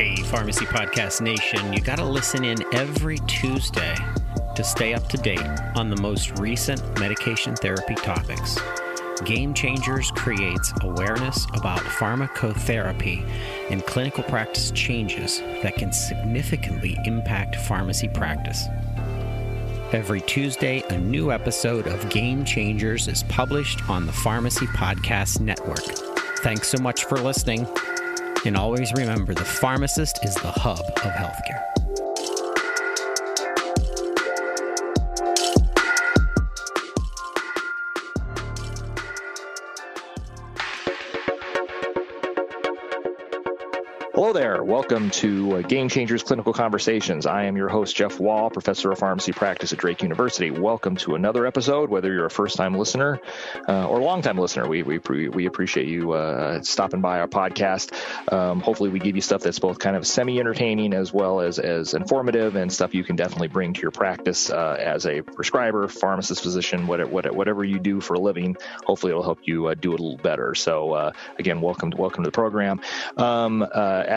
Hey, Pharmacy Podcast Nation, you got to listen in every Tuesday to stay up to date on the most recent medication therapy topics. Game Changers creates awareness about pharmacotherapy and clinical practice changes that can significantly impact pharmacy practice. Every Tuesday, a new episode of Game Changers is published on the Pharmacy Podcast Network. Thanks so much for listening. And always remember the pharmacist is the hub of healthcare. Hello there. Welcome to uh, Game Changers Clinical Conversations. I am your host, Jeff Wall, professor of pharmacy practice at Drake University. Welcome to another episode, whether you're a first time listener uh, or a long time listener. We, we, we appreciate you uh, stopping by our podcast. Um, hopefully, we give you stuff that's both kind of semi entertaining as well as, as informative and stuff you can definitely bring to your practice uh, as a prescriber, pharmacist, physician, whatever, whatever you do for a living. Hopefully, it'll help you uh, do it a little better. So, uh, again, welcome, welcome to the program. Um,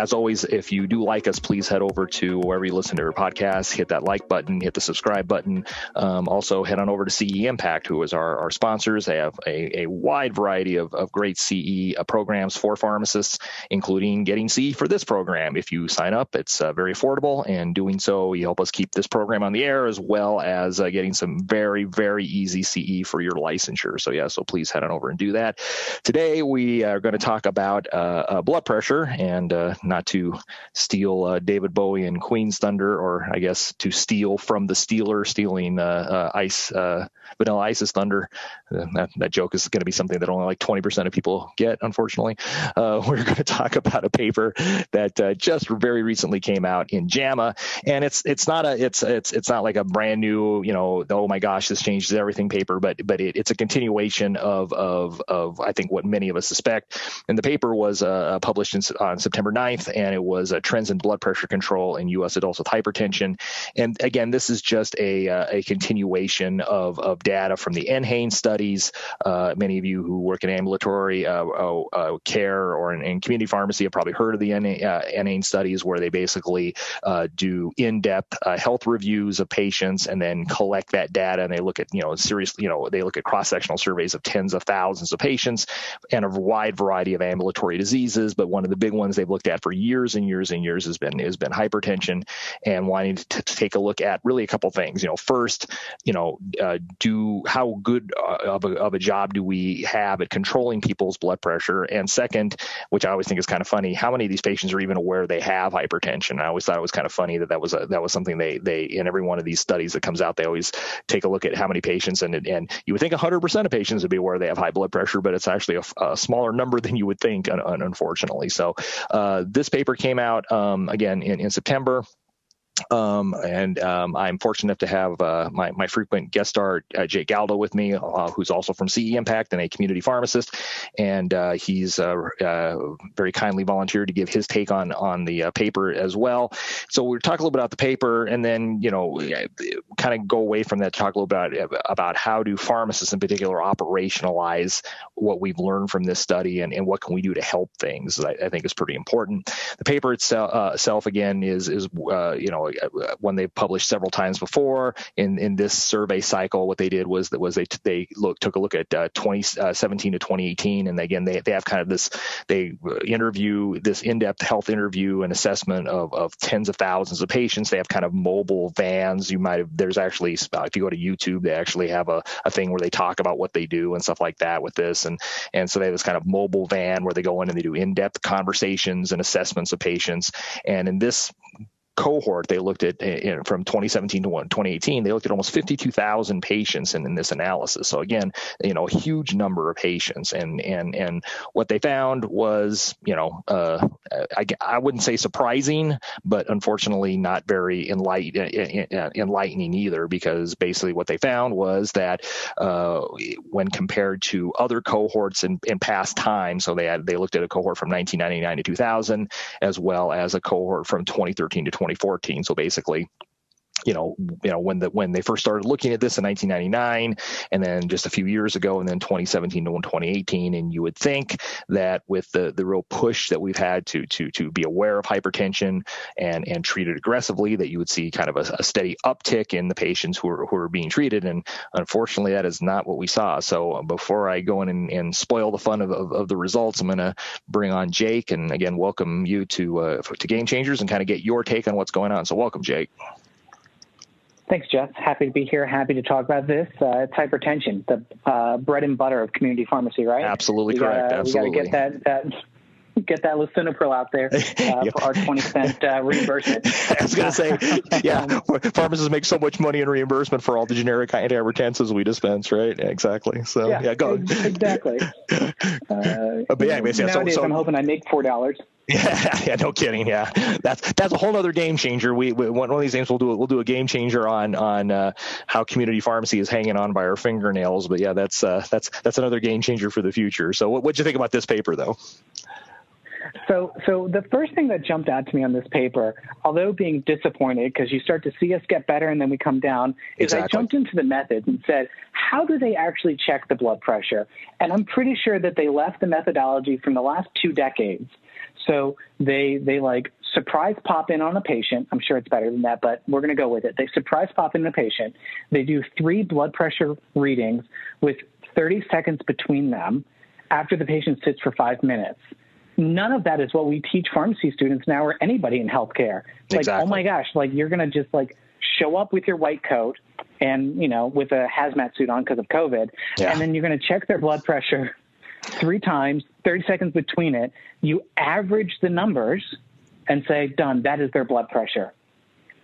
as always, if you do like us, please head over to wherever you listen to our podcast, hit that like button, hit the subscribe button. Um, also, head on over to CE Impact, who is our, our sponsors. They have a, a wide variety of, of great CE uh, programs for pharmacists, including getting CE for this program. If you sign up, it's uh, very affordable, and doing so, you help us keep this program on the air as well as uh, getting some very, very easy CE for your licensure. So, yeah, so please head on over and do that. Today, we are going to talk about uh, uh, blood pressure and uh, not to steal uh, David Bowie and Queen's Thunder, or I guess to steal from the Steeler, stealing uh, uh, Ice uh, Vanilla Ice's Thunder. Uh, that, that, joke is going to be something that only like 20% of people get, unfortunately. We're going to talk about a paper that just very recently came out in JAMA, and it's it's not a it's it's it's not like a brand new you know oh my gosh this changes everything paper, but but it, it's a continuation of of of I think what many of us suspect. And the paper was published in, on September 9th and it was uh, trends in blood pressure control in U.S. adults with hypertension. And again, this is just a, uh, a continuation of, of data from the NHANES studies. Uh, many of you who work in ambulatory uh, uh, care or in, in, community pharmacy have probably heard of the NHANES studies, where they basically do in-depth health reviews of patients and then collect that data and they look at you know serious you know they look at cross-sectional surveys of tens of thousands of patients and a wide variety of ambulatory diseases. But one of the big ones they've looked at for years and years and years has been has been hypertension and wanting to, to take a look at really a couple things. You know, first, you know, uh, do how good uh, of a, of a job do we have at controlling people's blood pressure? And second, which I always think is kind of funny, how many of these patients are even aware they have hypertension? I always thought it was kind of funny that that was a, that was something they they in every one of these studies that comes out, they always take a look at how many patients and and you would think 100% of patients would be aware they have high blood pressure, but it's actually a, a smaller number than you would think, unfortunately. So uh, this paper came out um, again in, in September. Um, and um, I'm fortunate enough to have uh, my, my frequent guest star, uh, Jake Galdo, with me, uh, who's also from CE Impact and a community pharmacist. And uh, he's uh, uh, very kindly volunteered to give his take on on the paper as well. So we'll talk a little bit about the paper, and then you know, kind of go away from that, talk a little bit about, about how do pharmacists in particular operationalize what we've learned from this study, and, and what can we do to help things. I, I think is pretty important. The paper itself, itself again, is is you know when they published several times before in in this survey cycle what they did was that was they they look took a look at uh, 2017 uh, to 2018 and again they, they have kind of this they interview this in-depth health interview and assessment of, of tens of thousands of patients. They have kind of mobile vans. You might have there's actually uh, if you go to youtube they actually have a, a thing where they talk about what they do and stuff like that with this. And and so they have this kind of mobile van where they go in and they do in-depth conversations and assessments of patients. And in this cohort they looked at eh, know, from 2017 to 2018 they looked at almost 52,000 patients in, in this analysis. So again you know a huge number of patients. And and and what they found was you know uh, I, I wouldn't say surprising but unfortunately not very enlight, eh, eh, enlightening either because basically what they found was that uh, when compared to other cohorts in, in past times so they had they looked at a cohort from 1999 to 2000 as well as a cohort from 2013 to 2014. So basically, you know, you know when the when they first started looking at this in 1999, and then just a few years ago, and then 2017 to 2018, and you would think that with the the real push that we've had to to to be aware of hypertension and and treat it aggressively, that you would see kind of a, a steady uptick in the patients who are who are being treated, and unfortunately, that is not what we saw. So before I go in and, and spoil the fun of, of, of the results, I'm going to bring on Jake, and again, welcome you to uh, to Game Changers, and kind of get your take on what's going on. So welcome, Jake. Thanks, Jeff. Happy to be here. Happy to talk about this. Uh, it's hypertension, the uh, bread and butter of community pharmacy, right? Absolutely we correct. Gotta, Absolutely. We got to get that, that get that lisinopril out there uh, yep. for our 20 cent uh, reimbursement. I was going to say, yeah, pharmacists make so much money in reimbursement for all the generic antihypertensives we dispense, right? Yeah, exactly. So yeah, yeah go exactly. Uh, but yeah, nowadays, so, so, I'm hoping I make four dollars. Yeah, yeah, no kidding. Yeah, that's that's a whole other game changer. We, we one of these games we'll do we'll do a game changer on on uh, how community pharmacy is hanging on by our fingernails. But yeah, that's uh, that's that's another game changer for the future. So what what'd you think about this paper though? So, so the first thing that jumped out to me on this paper, although being disappointed because you start to see us get better and then we come down, is exactly. I jumped into the methods and said, how do they actually check the blood pressure? And I'm pretty sure that they left the methodology from the last two decades. So they they like surprise pop in on a patient. I'm sure it's better than that, but we're going to go with it. They surprise pop in a patient. They do three blood pressure readings with 30 seconds between them after the patient sits for five minutes none of that is what we teach pharmacy students now or anybody in healthcare. Like, oh exactly. oh my gosh, like you're going to just like show up with your white coat and, you know, with a hazmat suit on because of COVID. Yeah. And then you're going to check their blood pressure three times, 30 seconds between it. You average the numbers and say, done, that is their blood pressure.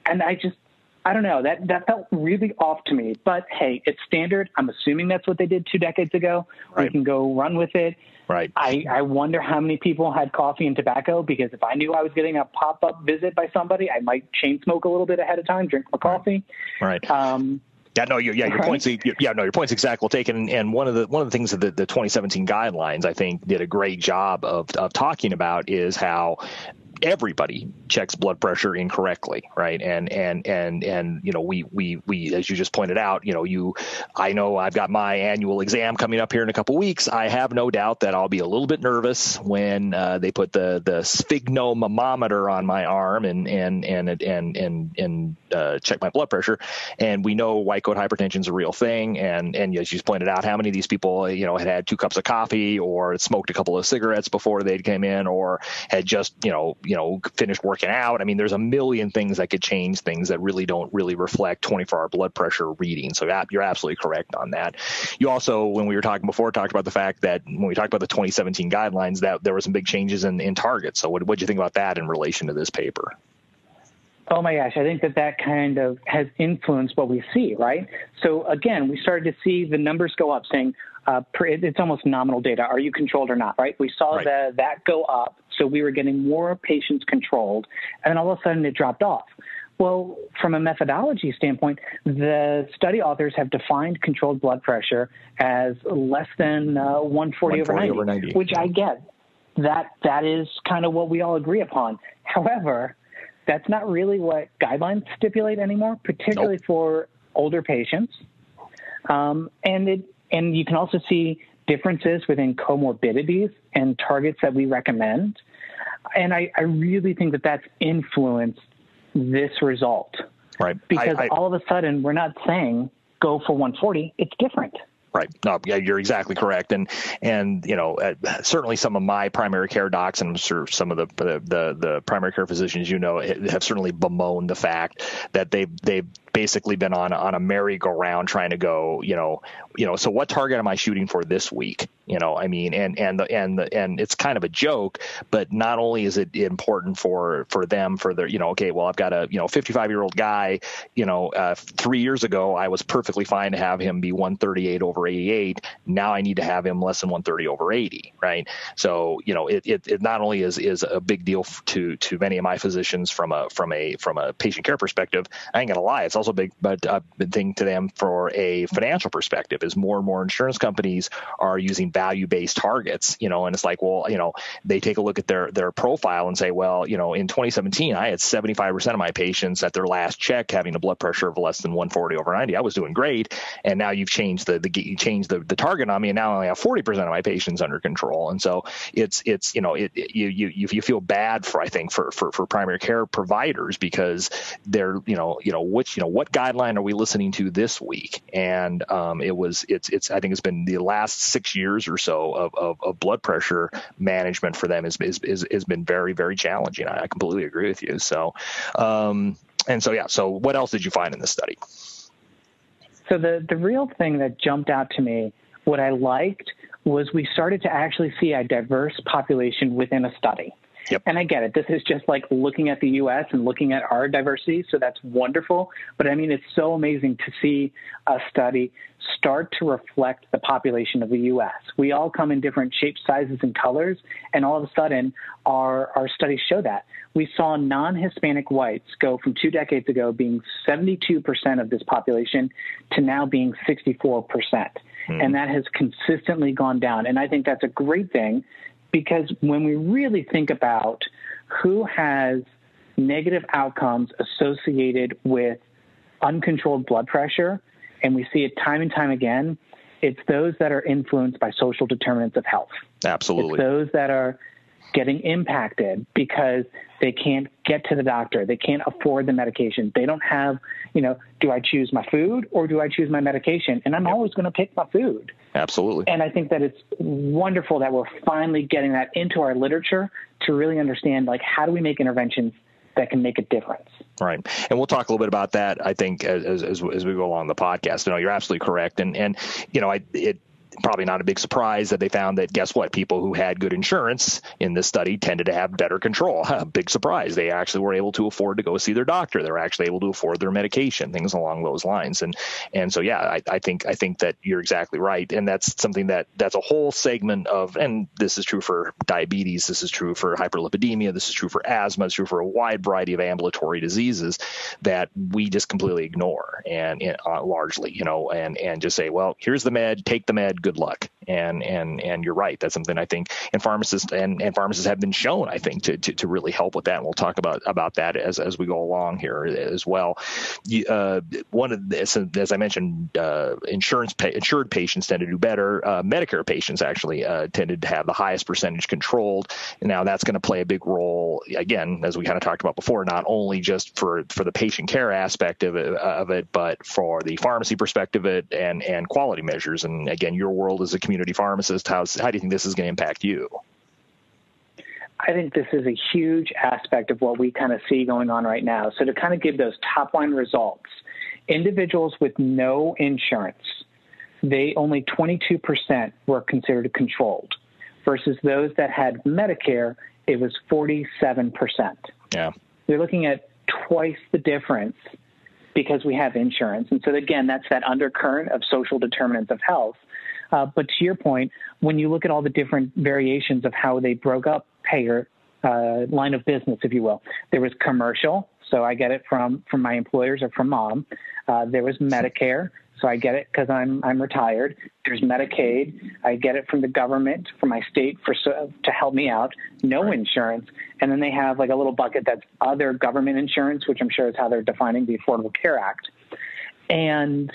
And I just, I don't know. That that felt really off to me. But hey, it's standard. I'm assuming that's what they did two decades ago. Right. We can go run with it. Right. I, I wonder how many people had coffee and tobacco because if I knew I was getting a pop up visit by somebody, I might chain smoke a little bit ahead of time, drink my coffee. Right. Um, yeah, no, you, yeah, your points. Yeah, no, your point's exactly well taken. And one of the one of the things that the, the 2017 guidelines, I think, did a great job of of talking about is how everybody checks blood pressure incorrectly, right? And and and and you know, we we we as you just pointed out, you know, you I know I've got my annual exam coming up here in a couple weeks. I have no doubt that I'll be a little bit nervous when uh, they put the the sphygmomanometer on my arm and and and and and and uh, check my blood pressure. And we know white coat hypertension is a real thing. And and as you pointed out, how many of these people you know had had two cups of coffee or smoked a couple of cigarettes before they came in or had just you know you know finished working out. I mean, there's a million things that could change things that really don't really reflect 24 hour blood pressure reading. So you're absolutely correct on that. You also, when we were talking before, talked about the fact that when we talked about the 2017 guidelines, that there were some big changes in, in targets. So what do you think about that in relation to this paper? Oh my gosh, I think that that kind of has influenced what we see, right? So again, we started to see the numbers go up, saying uh, it's almost nominal data. Are you controlled or not, right? We saw right. the, that go up, so we were getting more patients controlled, and then all of a sudden it dropped off. Well, from a methodology standpoint, the study authors have defined controlled blood pressure as less than uh, 140, 140 over, 90, over 90, which I get. That that is kind of what we all agree upon. However, that's not really what guidelines stipulate anymore, particularly nope. for older patients. Um, and it and you can also see differences within comorbidities and targets that we recommend. And I, I really think that that's influenced this result. Right. Because I, I, all of a sudden we're not saying go for 140. It's different. Right. No, yeah, you're exactly correct. And and you know, uh, certainly some of my primary care docs, and I'm sure some of the, the the primary care physicians you know have certainly bemoaned the fact that they they've basically been on on a merry-go-round trying to go, you know, you know. So what target am I shooting for this week? You know, I mean, and and the, and the, and it's kind of a joke, but not only is it important for for them for their, you know, okay, well, I've got a you know 55 year old guy, you know, uh, three years ago I was perfectly fine to have him be 138 over 88. Now I need to have him less than 130 over 80, right? So you know, it it, it not only is is a big deal to to many of my physicians from a from a from a patient care perspective. I ain't gonna lie, it's also a big but a big thing to them for a financial perspective relationship is more and more insurance companies are using value based targets. You know, and it's like, well, you know, they take a look at their their profile and say, well, you know, in 2017, I had 75% of my patients at their last check having a blood pressure of less than 140 over 90. I was doing great, and now you've changed the the you changed the, the target on me, and now I only have 40% of my patients under control. And so it's it's you know it, it you you you feel bad for I think for for for primary care providers because they're you know you know which you know what guideline are we listening to this week? And um, it was it's it's I think it's been the last six years or so of, of, of blood pressure management for them is, is, is has been very very challenging. I, I completely agree with you. So um, and so yeah. So what else did you find in this study? So the the real thing that jumped out to me, what I liked was we started to actually see a diverse population within a study. Yep. And I get it. This is just like looking at the U.S. and looking at our diversity. So that's wonderful. But I mean, it's so amazing to see a study start to reflect the population of the U.S. We all come in different shapes, sizes, and colors. And all of a sudden, our, our studies show that. We saw non Hispanic whites go from two decades ago being 72% of this population to now being 64%. Mm. And that has consistently gone down. And I think that's a great thing because when we really think about who has negative outcomes associated with uncontrolled blood pressure, and we see it time and time again, it's those that are influenced by social determinants of health. Absolutely. It's those that are getting impacted because they can't get to the doctor. They can't afford the medication. They don't have, you know, do I choose my food or do I choose my medication? And I'm yep. always going to pick my food. Absolutely. And I think that it's wonderful that we're finally getting that into our literature to really understand like how do we make interventions that can make a difference. Right, and we'll talk a little bit about that. I think as as, as we go along the podcast. You know, you're absolutely correct, and and you know, I it probably not a big surprise that they found that guess what people who had good insurance in this study tended to have better control. Big surprise. They actually were able to afford to go see their doctor. They're actually able to afford their medication things along those lines. And and so yeah I, I think i think that you're exactly right. And that's something that that's a whole segment of and this is true for diabetes. This is true for hyperlipidemia. This is true for asthma. It's true for a wide variety of ambulatory diseases that we just completely ignore and, uh, largely you know and and just say well here's the med. Take the med good luck. And and and you're right. That's something I think and pharmacists and, and pharmacists have been shown, I think, to, to, to really help with that. And we'll talk about about that as, as we go along here as well. Uh, one of this, as I mentioned, uh, insurance pay, insured patients tend to do better. Uh, Medicare patients actually uh, tended to have the highest percentage controlled. Now that's going to play a big role again, as we kind of talked about before, not only just for for the patient care aspect of it, of it but for the pharmacy perspective of it and and quality measures. And again, your world as a community pharmacist, how, how do you think this is going to impact you? I think this is a huge aspect of what we kind of see going on right now. So, to kind of give those top line results, individuals with no insurance, they only 22% were considered controlled, versus those that had Medicare, it was 47%. Yeah. You're looking at twice the difference because we have insurance. And so, again, that's that undercurrent of social determinants of health uh, but to your point, when you look at all the different variations of how they broke up payer uh, line of business, if you will, there was commercial. So I get it from from my employers or from mom. Uh, there was Medicare, so I get it because I'm I'm retired. There's Medicaid, I get it from the government, from my state for so, to help me out. No right. insurance, and then they have like a little bucket that's other government insurance, which I'm sure is how they're defining the Affordable Care Act. And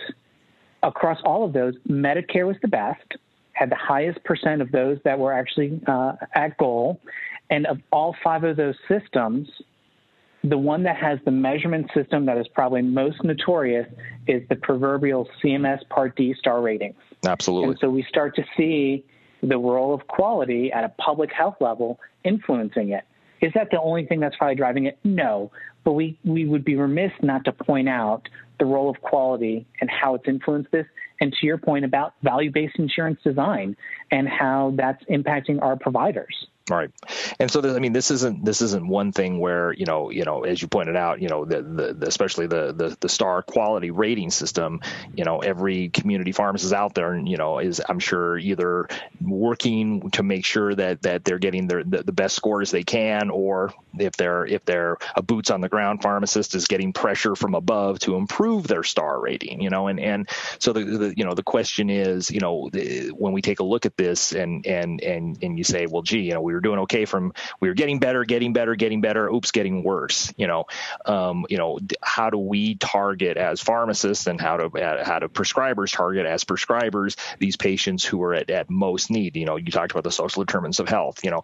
across all of those, Medicare was the best, had the highest percent of those that were actually uh, at goal. And of all five of those systems, the one that has the measurement system that is probably most notorious is the proverbial CMS Part D star ratings. Absolutely. And so we start to see the role of quality at a public health level influencing it. Is that the only thing that's probably driving it? No. But we, we would be remiss not to point out the role of quality and how it's influenced this. And to your point about value based insurance design and how that's impacting our providers. Right, and so I mean, this isn't this isn't one thing where you know you know as you pointed out, you know the, the, especially the, the the star quality rating system, you know every community pharmacist out there, you know is I'm sure either working to make sure that that they're getting their the, the best scores they can, or if they're if they're a boots on the ground pharmacist is getting pressure from above to improve their star rating, you know, and and so the, the you know the question is you know when we take a look at this and and and and you say, well, gee, you know we we were doing okay from we were getting better, getting better, getting better. Oops, getting worse. You know, um, you know, how do we target as pharmacists and how to uh, how do prescribers target as prescribers these patients who are at, at most need? You know, you talked about the social determinants of health. You know,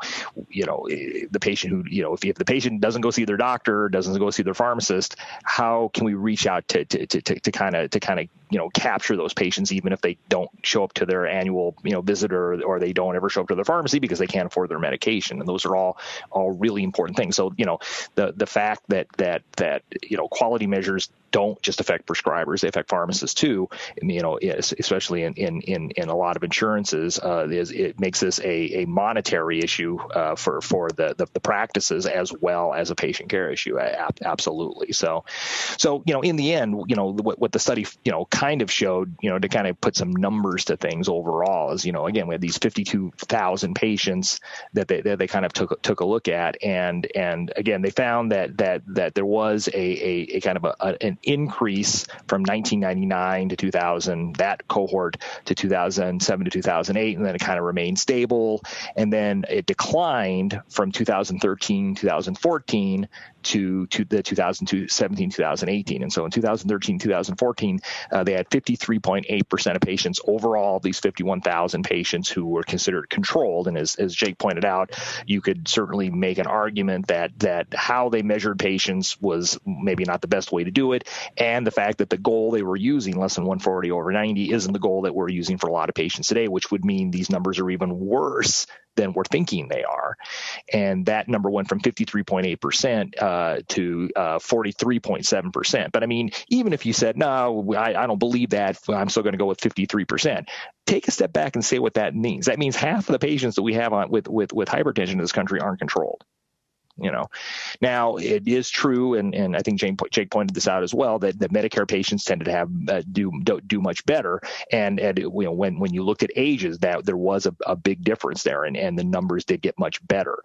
you know the patient who you know if, if the patient doesn't go see their doctor, doesn't go see their pharmacist, how can we reach out to to to kind of to kind of you know capture those patients even if they don't show up to their annual you know visit or, or they don't ever show up to their pharmacy because they can't afford their medication and those are all all really important things so you know the the fact that that that you know quality measures don't just affect prescribers; they affect pharmacists too. You know, especially in in in, in a lot of insurances, uh, is, it makes this a, a monetary issue uh, for for the, the, the practices as well as a patient care issue. Absolutely. So, so you know, in the end, you know, what, what the study you know kind of showed, you know, to kind of put some numbers to things overall is, you know, again, we had these fifty two thousand patients that they that they kind of took took a look at, and and again, they found that that that there was a a, a kind of a, an increase from 1999 to 2000, that cohort to 2007 to 2008, and then it kind of remained stable. And then it declined from 2013, 2014 to, to the 2017, 2018. And so in 2013, 2014, uh, they had 53.8% of patients overall, these 51,000 patients who were considered controlled. And as, as Jake pointed out, you could certainly make an argument that, that how they measured patients was maybe not the best way to do it. And the fact that the goal they were using, less than 140 over 90, isn't the goal that we're using for a lot of patients today, which would mean these numbers are even worse than we're thinking they are. And that number went from 53.8% uh, to uh, 43.7%. But I mean, even if you said, no, I, I don't believe that, I'm still going to go with 53%. Take a step back and say what that means. That means half of the patients that we have on, with, with, with hypertension in this country aren't controlled you know. Now it is true and, and i think Jake, Jake pointed this out as well that, that medicare patients tended to have uh, do, do, do much better. And, and you know when when you looked at ages that there was a, a big difference there and, and the numbers did get much better.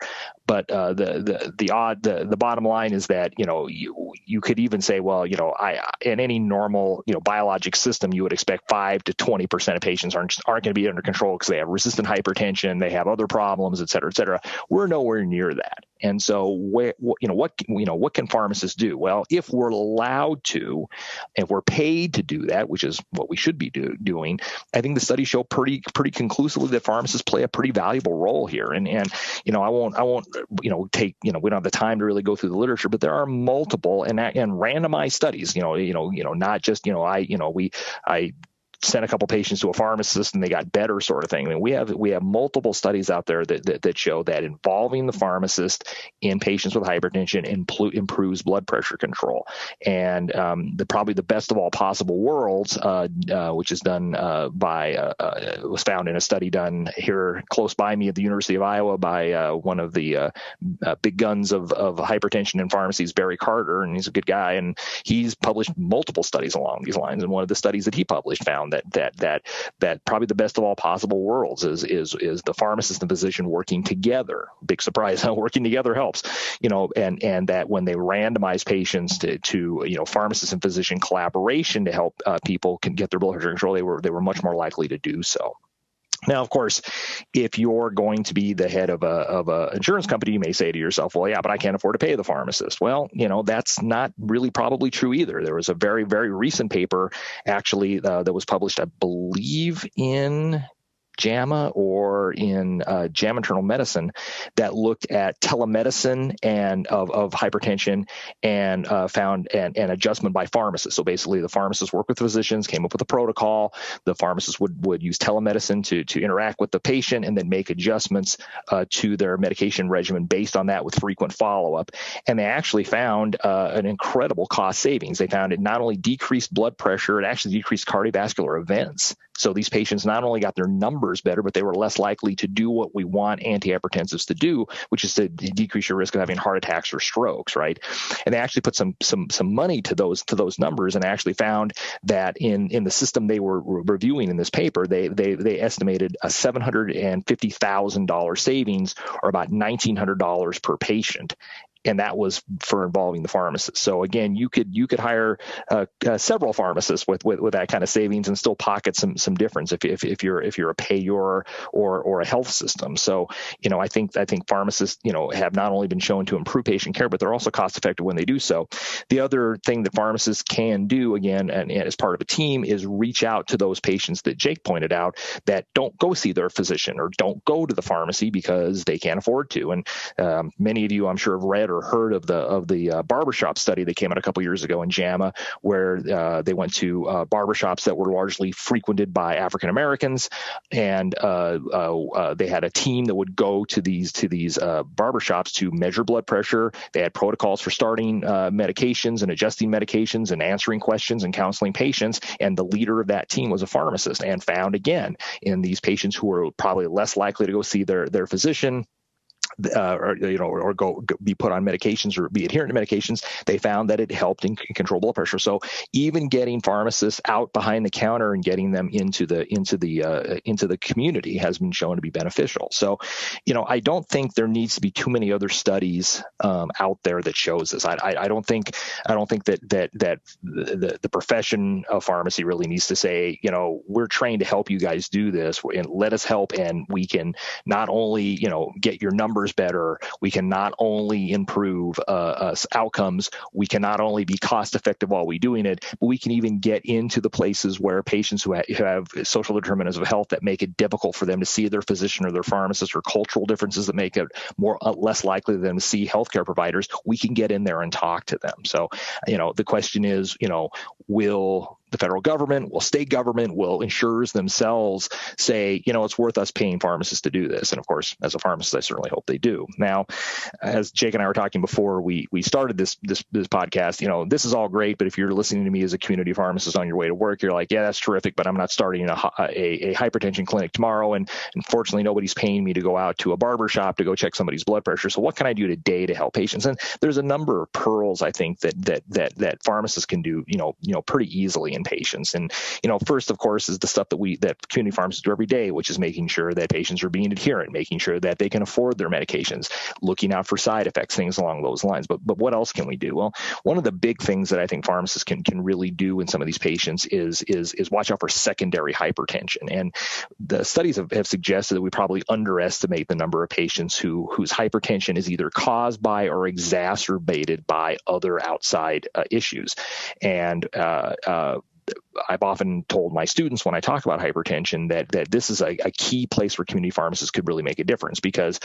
But uh, the the the odd the, the bottom line is that you know you you could even say well you know i in any normal you know biologic system you would expect 5 to 20 percent of patients aren't aren't going to be under control because they have resistant hypertension they have other problems et cetera et cetera. We're nowhere near that. And so, where, you know, what you know, what can pharmacists do? Well, if we're allowed to, if we're paid to do that, which is what we should be do, doing, I think the studies show pretty pretty conclusively that pharmacists play a pretty valuable role here. And and you know, I won't I won't you know take you know we don't have the time to really go through the literature, but there are multiple and and randomized studies. You know, you know, you know, not just you know I you know we I sent a couple patients to a pharmacist and they got better sort of thing. I mean, we have we have multiple studies out there that, that, that show that involving the pharmacist in patients with hypertension impl- improves blood pressure control. And um, the probably the best of all possible worlds, uh, uh, which is done uh, by uh, uh, was found in a study done here close by me at the University of Iowa by uh, one of the big guns of, of hypertension in pharmacies, Barry Carter, and he's a good guy, and he's published multiple studies along these lines. And one of the studies that he published found that that that that probably the best of all possible worlds is is is the pharmacist and physician working together. Big surprise, how working together helps, you know, and and that when they randomize patients to to you know pharmacist and physician collaboration to help uh, people can get their blood pressure control, they were they were much more likely to do so. Now, of course, if you're going to be the head of a of a insurance company, you may say to yourself, "Well, yeah, but I can't afford to pay the pharmacist." Well, you know that's not really probably true either. There was a very very recent paper actually uh, that was published, I believe, in JAMA or in uh, JAMA Internal Medicine that looked at telemedicine and of, of hypertension and uh, found an, an, adjustment by pharmacists. So basically, the pharmacists work with physicians, came up with a protocol. The pharmacist would, would use telemedicine to, to interact with the patient and then make adjustments uh, to their medication regimen based on that with frequent follow up. And they actually found uh, an incredible cost savings. They found it not only decreased blood pressure, it actually decreased cardiovascular events So these patients not only got their numbers better, but they were less likely to do what we want antihypertensives to do, which is to decrease your risk of having heart attacks or strokes, right? And they actually put some some some money to those to those numbers and actually found that in in the system they were reviewing in this paper, they they they estimated a seven hundred and fifty thousand dollar savings or about nineteen hundred dollars per patient and that was for involving the pharmacist. So again, you could you could hire uh, uh, several pharmacists with, with with that kind of savings and still pocket some some difference if, if, if you're if you're a payor or or a health system. So you know I think I think pharmacists you know have not only been shown to improve patient care, but they're also cost effective when they do so. The other thing that pharmacists can do again and, and as part of a team is reach out to those patients that Jake pointed out that don't go see their physician or don't go to the pharmacy because they can't afford to. And um, many of you I'm sure have read heard of the of the uh, barbershop study that came out a couple years ago in JAMA, where uh, they went to uh, barbershops that were largely frequented by African Americans, and uh, uh, uh, they had a team that would go to these to these barbershops to measure blood pressure. They had protocols for starting medications and adjusting medications and answering questions and counseling patients. And the leader of that team was a pharmacist, and found again in these patients who were probably less likely to go see their their physician uh, or you know, or, go, go, be put on medications or be adherent to medications, they found that it helped in control blood pressure. So even getting pharmacists out behind the counter and getting them into the into the uh, into the community has been shown to be beneficial. So, you know, I don't think there needs to be too many other studies um, out there that shows this. I, I, I, don't think I don't think that that that the, the profession of pharmacy really needs to say, you know, we're trained to help you guys do this and let us help, and we can not only you know get your numbers numbers better. We can not only improve uh, outcomes, we can not only be cost effective while we're doing it, but we can even get into the places where patients who, ha- who have social determinants of health that make it difficult for them to see their physician or their pharmacist or cultural differences that make it more uh, less likely than to see healthcare providers, we can get in there and talk to them. So, you know, the question is, you know, will the federal government, will state government, will insurers themselves say, you know, it's worth us paying pharmacists to do this. And of course, as a pharmacist, I certainly hope they do. Now, as Jake and I were talking before we we started this this this podcast, you know, this is all great, but if you're listening to me as a community pharmacist on your way to work, you're like, yeah, that's terrific, but I'm not starting a, a, a hypertension clinic tomorrow, and unfortunately, nobody's paying me to go out to a barber shop to go check somebody's blood pressure. So what can I do today to help patients? And there's a number of pearls I think that that that that pharmacists can do, you know, you know, pretty easily in patients. And you know, first, of course, is the stuff that we that community pharmacists do every day, which is making sure that patients are being adherent, making sure that they can afford their medications, looking out for side effects, things along those lines. But but what else can we do? Well, one of the big things that I think pharmacists can can really do in some of these patients is is is watch out for secondary hypertension. And the studies have, have suggested that we probably underestimate the number of patients who whose hypertension is either caused by or exacerbated by other outside uh, issues. And uh, uh, I've often told my students when I talk about hypertension that that this is a, a, key place where community pharmacists could really make a difference because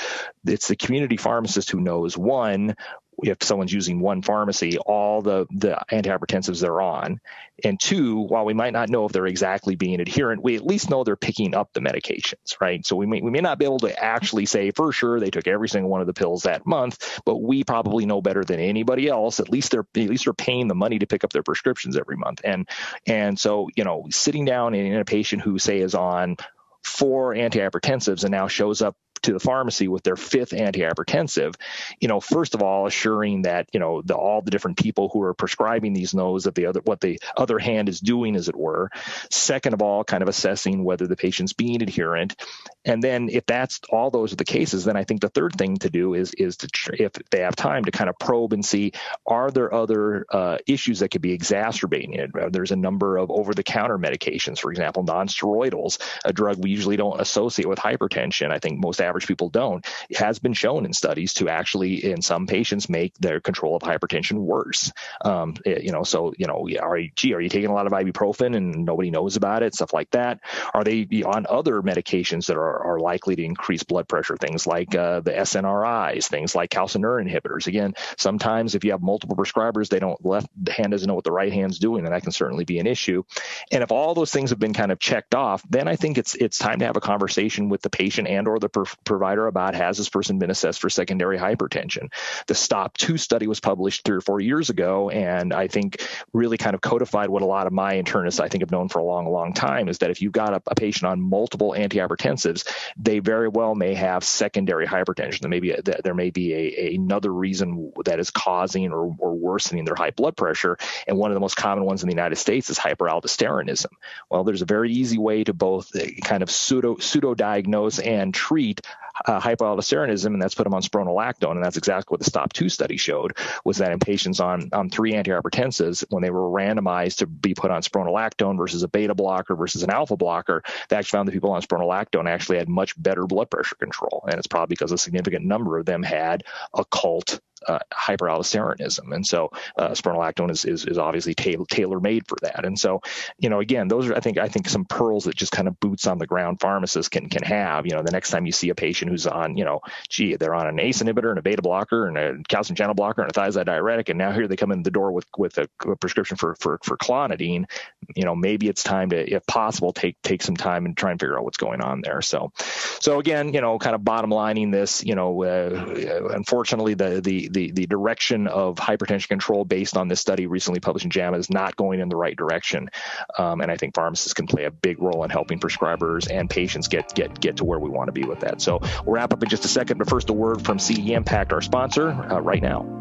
it's the community pharmacist who knows one if someone's using one pharmacy, all the, the antihypertensives they're on. And two, while we might not know if they're exactly being adherent, we at least know they're picking up the medications, right? So we may, we may not be able to actually say for sure they took every single one of the pills that month, but we probably know better than anybody else. At least they're at least they're paying the money to pick up their prescriptions every month. And and so, you know, sitting down in a patient who say is on four antihypertensives and now shows up to the pharmacy with their fifth antihypertensive, you know, first of all, assuring that you know the, all the different people who are prescribing these knows that the other what the other hand is doing, as it were. Second of all, kind of assessing whether the patient's being adherent, and then if that's all those are the cases, then I think the third thing to do is is to if they have time to kind of probe and see are there other uh, issues that could be exacerbating it. There's a number of over-the-counter medications, for example, non-steroidals, a drug we usually don't associate with hypertension. I think most average people don't, has been shown in studies to actually, in some patients, make their control of hypertension worse. Um, it, eh, you know, so you know, are you, gee, are you taking a lot of ibuprofen and nobody knows about it? Stuff like that. Are they on other medications that are, are likely to increase blood pressure? Things like uh, the SNRIs, things like calcineurin inhibitors. Again, sometimes if you have multiple prescribers, they don't left the hand doesn't know what the right hand's doing, and that can certainly be an issue. And if all those things have been kind of checked off, then I think it's it's time to have a conversation with the patient and or the provider about has this person been assessed for secondary hypertension. The STOP 2 study was published three or four years ago, and I think really kind of codified what a lot of my internists I think have known for a long, long time is that if you've got a, a patient on multiple antihypertensives, they very well may have secondary hypertension. There may be a, there may be a, another reason that is causing or, or worsening their high blood pressure, and one of the most common ones in the United States is hyperaldosteronism. Well, there's a very easy way to both uh, kind of pseudo pseudo diagnose and treat uh, hypoaldosteronism, and that's put them on spironolactone, and that's exactly what the STOP 2 study showed, was that in patients on, on three antihypertensives, when they were randomized to be put on spironolactone versus a beta blocker versus an alpha blocker, they actually found that people on spironolactone actually had much better blood pressure control, and it's probably because a significant number of them had occult uh, hyperaldosteronism. And so uh, spironolactone is, is, is obviously tailor made for that. And so, you know, again, those are, I think, I think some pearls that just kind of boots on the ground pharmacists can, can have, you know, the next time you see a patient who's on, you know, gee, they're on an ACE inhibitor and a beta blocker and a calcium channel blocker and a thiazide diuretic. And now here they come in the door with, with a, a prescription for, for, for clonidine, you know, maybe it's time to, if possible, take, take some time and try and figure out what's going on there. So, so again, you know, kind of bottom lining this, you know, uh, unfortunately the, the, the, the direction of hypertension control based on this study recently published in JAMA is not going in the right direction. Um, and I think pharmacists can play a big role in helping prescribers and patients get, get, get to where we want to be with that. So we'll wrap up in just a second, but first a word from CE Impact, our sponsor, uh, right now.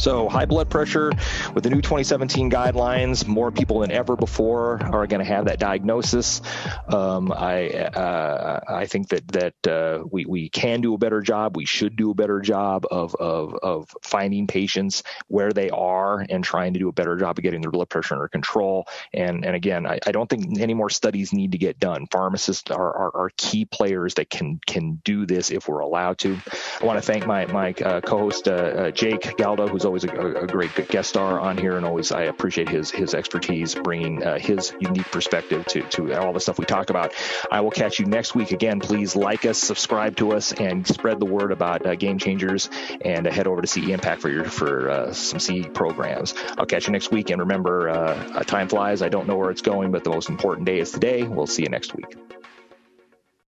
So, high blood pressure with the new 2017 guidelines, more people than ever before are going to have that diagnosis. Um, I uh, I think that that uh, we we can do a better job. We should do a better job of of of finding patients where they are and trying to do a better job of getting their blood pressure under control. And and again, I, I don't think any more studies need to get done. Pharmacists are, are, are key players that can can do this if we're allowed to. I want to thank my my uh, co-host uh, uh, Jake Galdo, who's always a, a, great guest star on here, and always I appreciate his his expertise, bringing uh, his unique perspective to to all the stuff we talk about. I will catch you next week again. Please like us, subscribe to us, and spread the word about uh, Game Changers, and uh, head over to CE Impact for your for uh, some CE programs. I'll catch you next week, and remember, uh, time flies. I don't know where it's going, but the most important day is today. We'll see you next week.